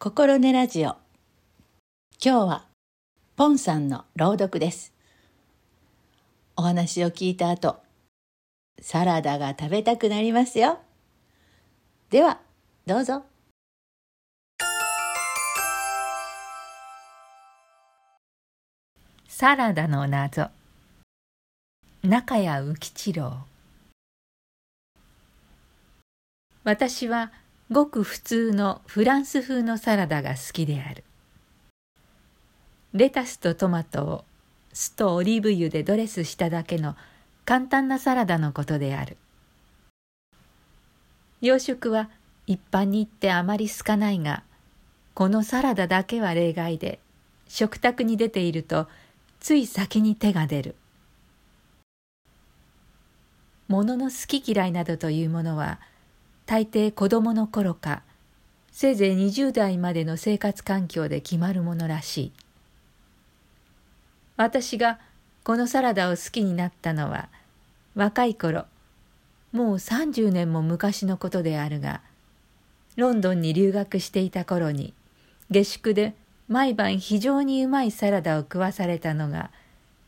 心根ラジオ。今日はポンさんの朗読です。お話を聞いた後サラダが食べたくなりますよ。ではどうぞ。サラダの謎。中谷浮吉郎。私はごく普通のフランス風のサラダが好きである。レタスとトマトを酢とオリーブ油でドレスしただけの簡単なサラダのことである。洋食は一般に言ってあまり好かないがこのサラダだけは例外で食卓に出ているとつい先に手が出る。物の好き嫌いなどというものは大抵子供の頃かせいぜい20代までの生活環境で決まるものらしい私がこのサラダを好きになったのは若い頃もう30年も昔のことであるがロンドンに留学していた頃に下宿で毎晩非常にうまいサラダを食わされたのが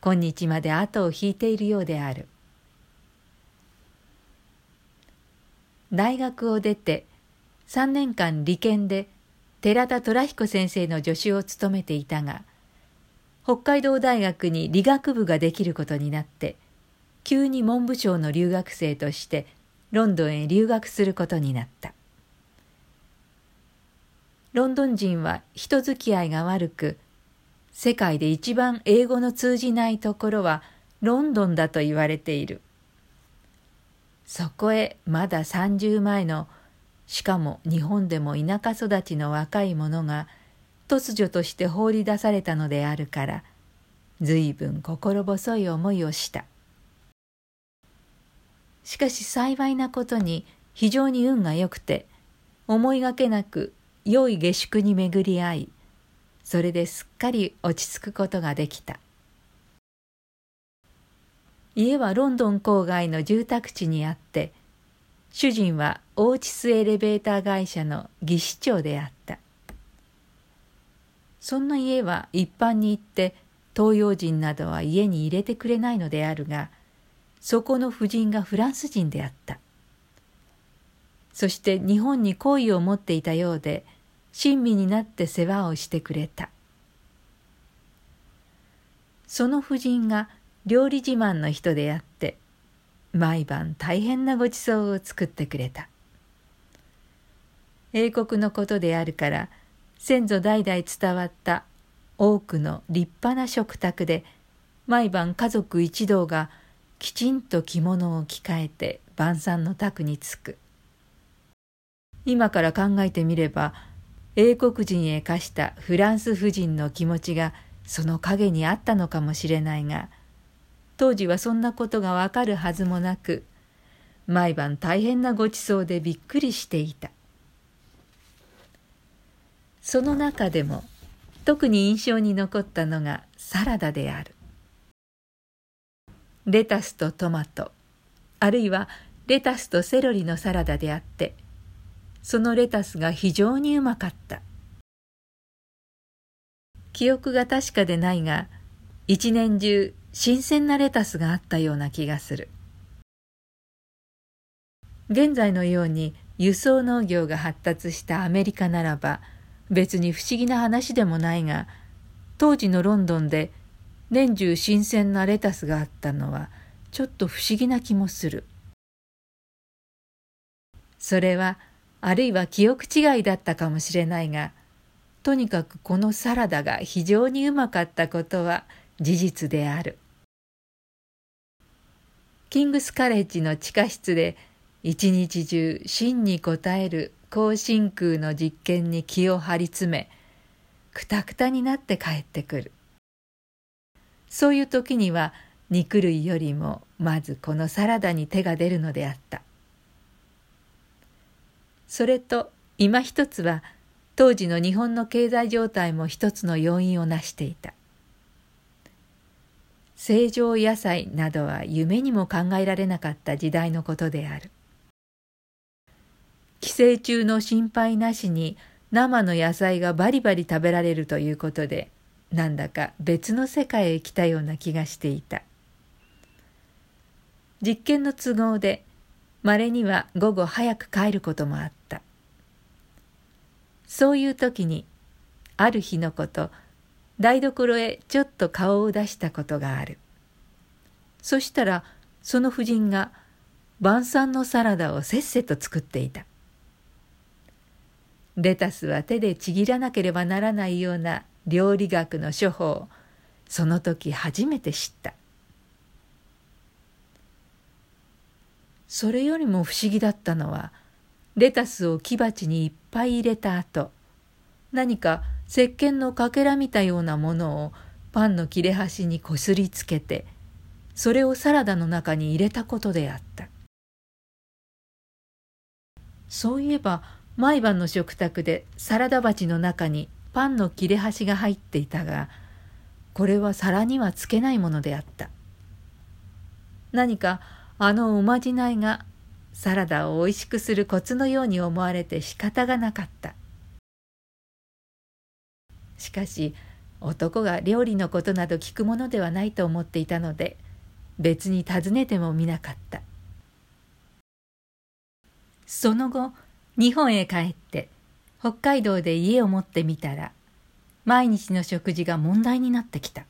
今日まで後を引いているようである。大学を出て3年間理研で寺田虎彦先生の助手を務めていたが北海道大学に理学部ができることになって急に文部省の留学生としてロンドンへ留学することになった。ロンドン人は人付き合いが悪く世界で一番英語の通じないところはロンドンだと言われている。そこへまだ30前のしかも日本でも田舎育ちの若い者が突如として放り出されたのであるから随分心細い思いをした。しかし幸いなことに非常に運が良くて思いがけなく良い下宿に巡り合いそれですっかり落ち着くことができた。家はロンドン郊外の住宅地にあって主人はオーチスエレベーター会社の技師長であった。そんな家は一般に行って東洋人などは家に入れてくれないのであるがそこの夫人がフランス人であった。そして日本に好意を持っていたようで親身になって世話をしてくれた。その夫人が料理自慢の人であって毎晩大変なごちそうを作ってくれた。英国のことであるから先祖代々伝わった多くの立派な食卓で毎晩家族一同がきちんと着物を着替えて晩餐の宅に着く。今から考えてみれば英国人へ課したフランス婦人の気持ちがその陰にあったのかもしれないが当時はそんなことがわかるはずもなく毎晩大変なごちそうでびっくりしていた。その中でも特に印象に残ったのがサラダである。レタスとトマトあるいはレタスとセロリのサラダであってそのレタスが非常にうまかった。記憶が確かでないが一年中新鮮なレタスがあったような気がする。現在のように輸送農業が発達したアメリカならば別に不思議な話でもないが当時のロンドンで年中新鮮なレタスがあったのはちょっと不思議な気もする。それはあるいは記憶違いだったかもしれないがとにかくこのサラダが非常にうまかったことは事実である。キングスカレッジの地下室で一日中真に応える高真空の実験に気を張り詰めくたくたになって帰ってくる。そういう時には肉類よりもまずこのサラダに手が出るのであった。それと今一つは当時の日本の経済状態も一つの要因を成していた。正常野菜などは夢にも考えられなかった時代のことである。寄生虫の心配なしに生の野菜がバリバリ食べられるということでなんだか別の世界へ来たような気がしていた。実験の都合でまれには午後早く帰ることもあった。そういう時にある日のこと台所へちょっと顔を出したことがある。そしたらその婦人が晩餐のサラダをせっせと作っていた。レタスは手でちぎらなければならないような料理学の処方をその時初めて知った。それよりも不思議だったのはレタスを木鉢にいっぱい入れた後何か石鹸のかけら見たようなものをパンの切れ端にこすりつけてそれをサラダの中に入れたことであった。そういえば毎晩の食卓でサラダ鉢の中にパンの切れ端が入っていたがこれは皿にはつけないものであった。何かあのおまじないがサラダをおいしくするコツのように思われて仕方がなかった。しかし男が料理のことなど聞くものではないと思っていたので別に尋ねてもみなかった。その後日本へ帰って北海道で家を持ってみたら毎日の食事が問題になってきた。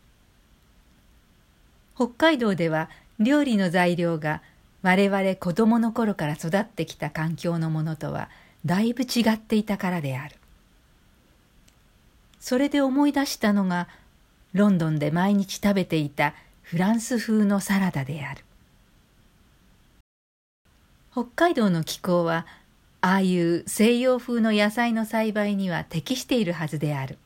北海道では料理の材料が我々子供の頃から育ってきた環境のものとはだいぶ違っていたからである。それで思い出したのがロンドンで毎日食べていたフランス風のサラダである。北海道の気候はああいう西洋風の野菜の栽培には適しているはずである。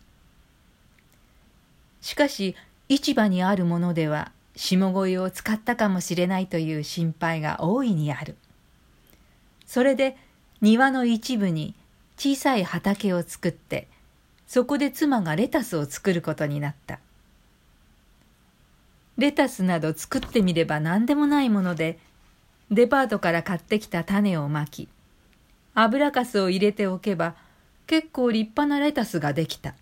しかし市場にあるものでは下声を使ったかもしれないという心配が大いにある。それで庭の一部に小さい畑を作ってそこで妻がレタスを作ることになった。レタスなど作ってみれば何でもないもので、デパートから買ってきた種をまき、油かすを入れておけば結構立派なレタスができた。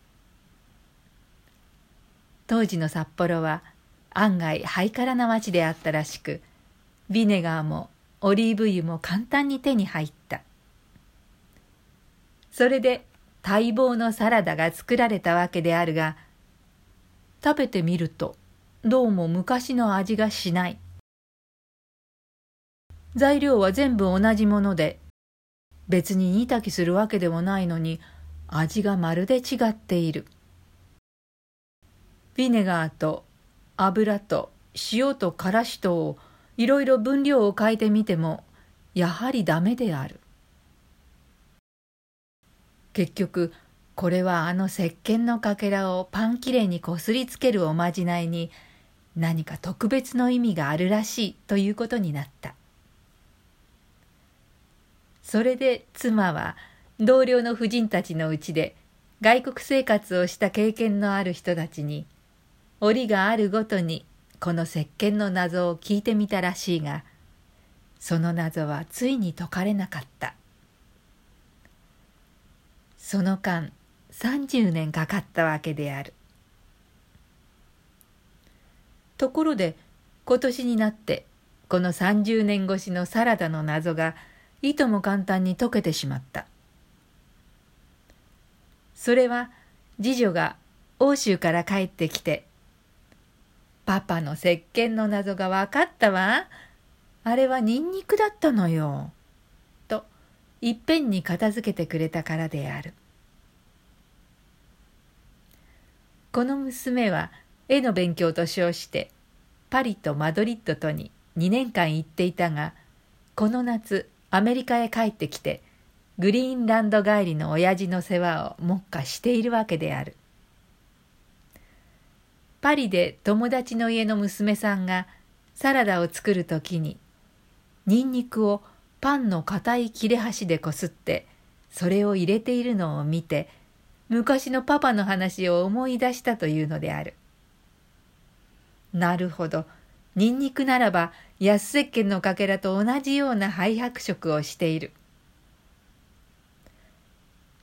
当時の札幌は案外ハイカラな町であったらしく、ビネガーもオリーブ油も簡単に手に入った。それで待望のサラダが作られたわけであるが食べてみるとどうも昔の味がしない。材料は全部同じもので別に煮炊きするわけでもないのに味がまるで違っている。ビネガーと油と塩とからしとをいろいろ分量を変えてみてもやはりダメである。結局これはあの石鹸のかけらをパンきれいにこすりつけるおまじないに何か特別の意味があるらしいということになった。それで妻は同僚の婦人たちのうちで外国生活をした経験のある人たちに折があるごとにこの石鹸の謎を聞いてみたらしいがその謎はついに解かれなかった。その間30年かかったわけである。ところで今年になってこの30年越しのサラダの謎がいとも簡単に解けてしまった。それは次女が欧州から帰ってきて「パパの石鹸の謎が分かったわ。あれはニンニクだったのよ」いっぺんに片付けてくれたからである。この娘は絵の勉強と称してパリとマドリッドとに2年間行っていたがこの夏アメリカへ帰ってきてグリーンランド帰りの親父の世話を目下しているわけである。パリで友達の家の娘さんがサラダを作る時にニンニクをパンの硬い切れ端でこすってそれを入れているのを見て昔のパパの話を思い出したというのである。なるほど。ニンニクならば安石鹸のかけらと同じような灰白色をしている。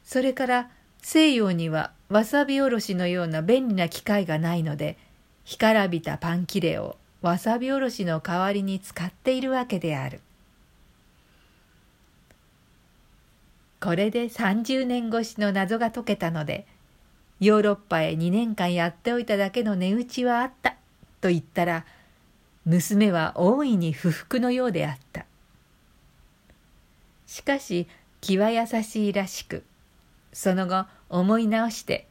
それから西洋にはわさびおろしのような便利な機械がないので干からびたパン切れをわさびおろしの代わりに使っているわけであるこれで30年越しの謎が解けたのでヨーロッパへ2年間やっておいただけの値打ちはあったと言ったら娘は大いに不服のようであった。しかし気は優しいらしくその後思い直して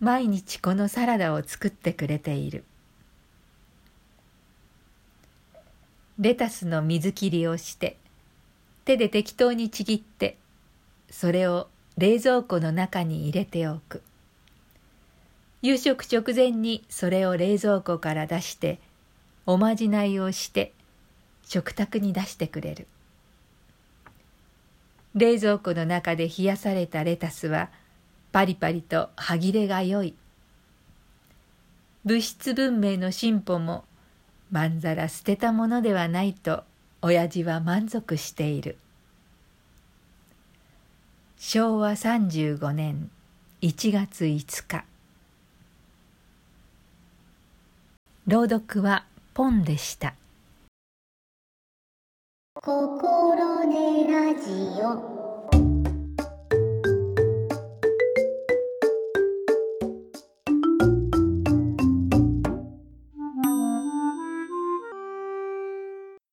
毎日このサラダを作ってくれている。レタスの水切りをして手で適当にちぎってそれを冷蔵庫の中に入れておく。夕食直前にそれを冷蔵庫から出しておまじないをして食卓に出してくれる。冷蔵庫の中で冷やされたレタスはパリパリと歯切れが良い。物質文明の進歩もまんざら捨てたものではないと親父は満足している。昭和35年1月5日。朗読はポンでした。心でラジオ。